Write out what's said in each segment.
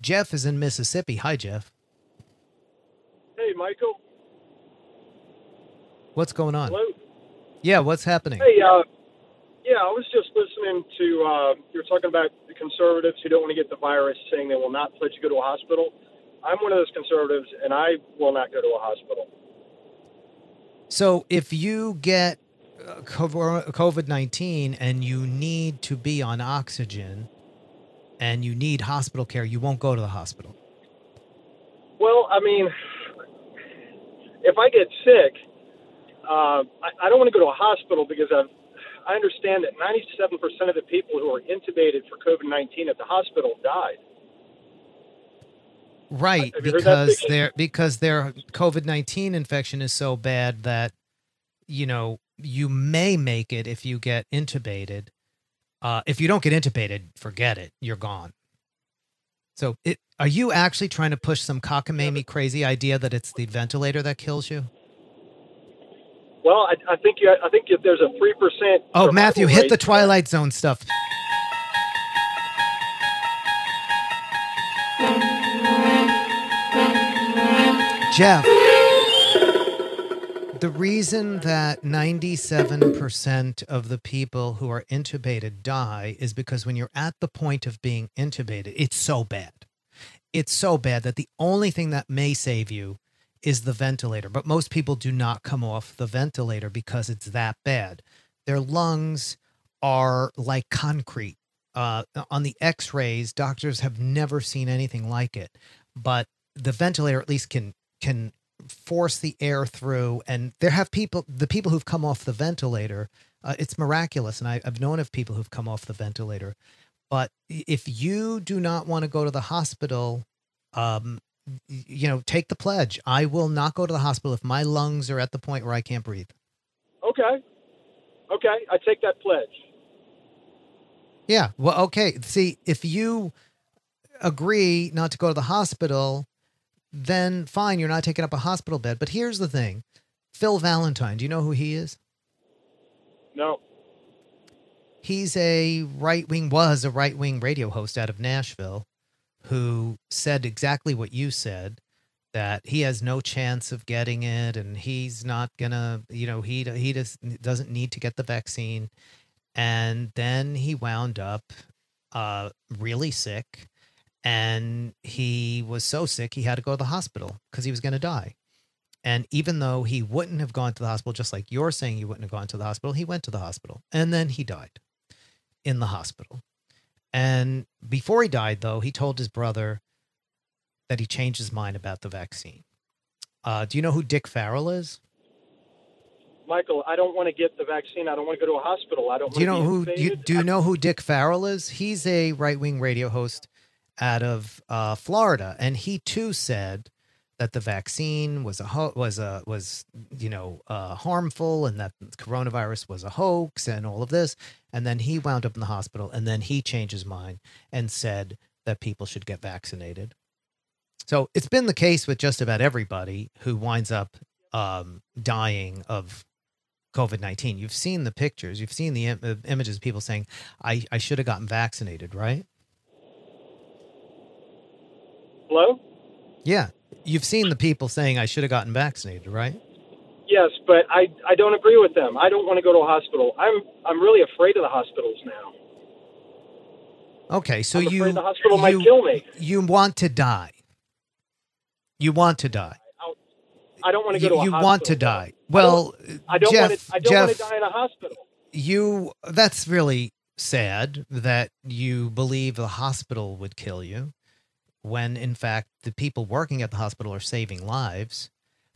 Jeff is in Mississippi. Hi, Jeff. Hey, Michael. What's going on? Hello. Yeah, what's happening? Hey, uh, yeah, I was just listening to uh, you're talking about the conservatives who don't want to get the virus, saying they will not pledge to go to a hospital. I'm one of those conservatives, and I will not go to a hospital. So if you get uh, COVID 19 and you need to be on oxygen and you need hospital care, you won't go to the hospital. Well, I mean, if I get sick, uh, I, I don't want to go to a hospital because I've, I understand that 97% of the people who are intubated for COVID 19 at the hospital died. Right, Have you heard that because their because their COVID nineteen infection is so bad that you know you may make it if you get intubated. Uh, if you don't get intubated, forget it. You're gone. So, it are you actually trying to push some cockamamie crazy idea that it's the ventilator that kills you? Well, I, I think you, I think if there's a three percent. Oh, Matthew, hit the Twilight Zone stuff. Jeff, the reason that 97% of the people who are intubated die is because when you're at the point of being intubated, it's so bad. It's so bad that the only thing that may save you is the ventilator. But most people do not come off the ventilator because it's that bad. Their lungs are like concrete. Uh, on the x rays, doctors have never seen anything like it. But the ventilator at least can can force the air through and there have people the people who've come off the ventilator uh, it's miraculous and I, i've known of people who've come off the ventilator but if you do not want to go to the hospital um you know take the pledge i will not go to the hospital if my lungs are at the point where i can't breathe Okay. Okay, I take that pledge. yeah well okay see if you agree not to go to the hospital then fine you're not taking up a hospital bed. But here's the thing. Phil valentine do you know who he is? No. he's a right wing was a right wing radio host out of Nashville who said exactly what you said that he has no chance of getting it and he's not gonna you know he he just doesn't need to get the vaccine. And then he wound up uh really sick and he was so sick he had to go to the hospital because he was going to die and even though he wouldn't have gone to the hospital just like you're saying he wouldn't have gone to the hospital he went to the hospital and then he died in the hospital and before he died though he told his brother that he changed his mind about the vaccine uh, do you know who dick farrell is Michael, I don't want to get the vaccine. I don't want to go to a hospital. I don't. do you know who be you, do you know who dick farrell is he's a right-wing radio host out of uh, florida and he too said that the vaccine was a ho- was a was you know uh, harmful and that coronavirus was a hoax and all of this. And then he wound up in the hospital and then he changed his mind and said that people should get vaccinated. So it's been the case with just about everybody who winds up um, dying of covid-19 you've seen the pictures. You've seen the Im- uh, images of people saying i, I should have gotten vaccinated right Hello. yeah you've seen the people saying i should have gotten vaccinated right Yes, but I I don't agree with them. I don't want to go to a hospital. I'm I'm really afraid of the hospitals now. Okay, so you the hospital might you, kill me. You want to die. You want to die. I don't want to go You, to a you hospital. want to die. Well, I don't Jeff, want to. I don't Jeff, want to die in a hospital. you that's really sad that you believe the hospital would kill you when in fact the people working at the hospital are saving lives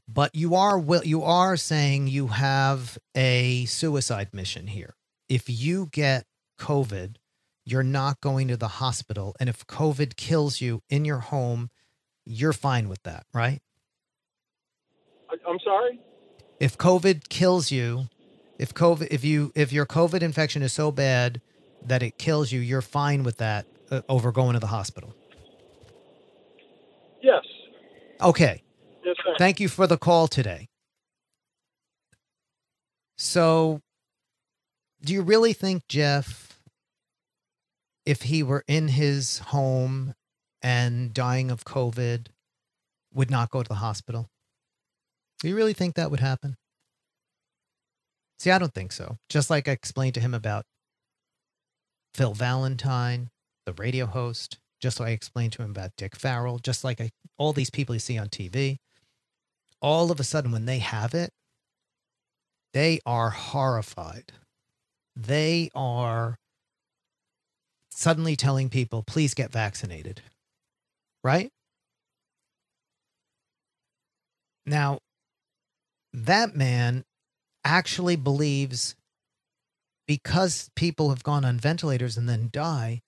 but you are will you are saying you have a suicide mission here. If you get covid you're not going to the hospital and if covid kills you in your home you're fine with that right? I'm sorry. if covid kills you if covid if you if your covid infection is so bad that it kills you you're fine with that uh, over going to the hospital Yes. Okay Yes, sir. thank you for the call today so do you really think jeff if he were in his home and dying of COVID would not go to the hospital? Do you really think that would happen? See, I don't think so. Just like I explained to him about Phil Valentine, the radio host, just like I explained to him about Dick Farrell, just like I, all these people you see on TV, all of a sudden when they have it, they are horrified. They are suddenly telling people, please get vaccinated. Right? Now, that man actually believes because people have gone on ventilators and then die,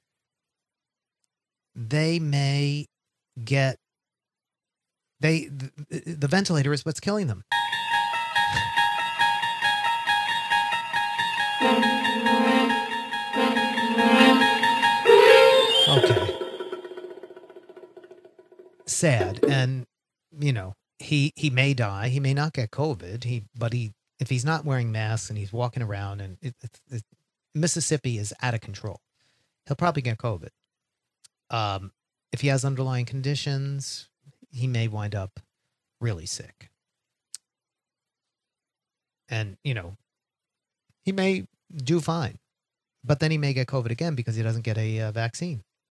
they may get they the, the ventilator is what's killing them. Okay. Sad and you know, he he may die, he may not get covid, he but he if he's not wearing masks and he's walking around and it, it, it, Mississippi is out of control, he'll probably get COVID. Um, if he has underlying conditions, he may wind up really sick. And, you know, he may do fine, but then he may get COVID again because he doesn't get a uh, vaccine.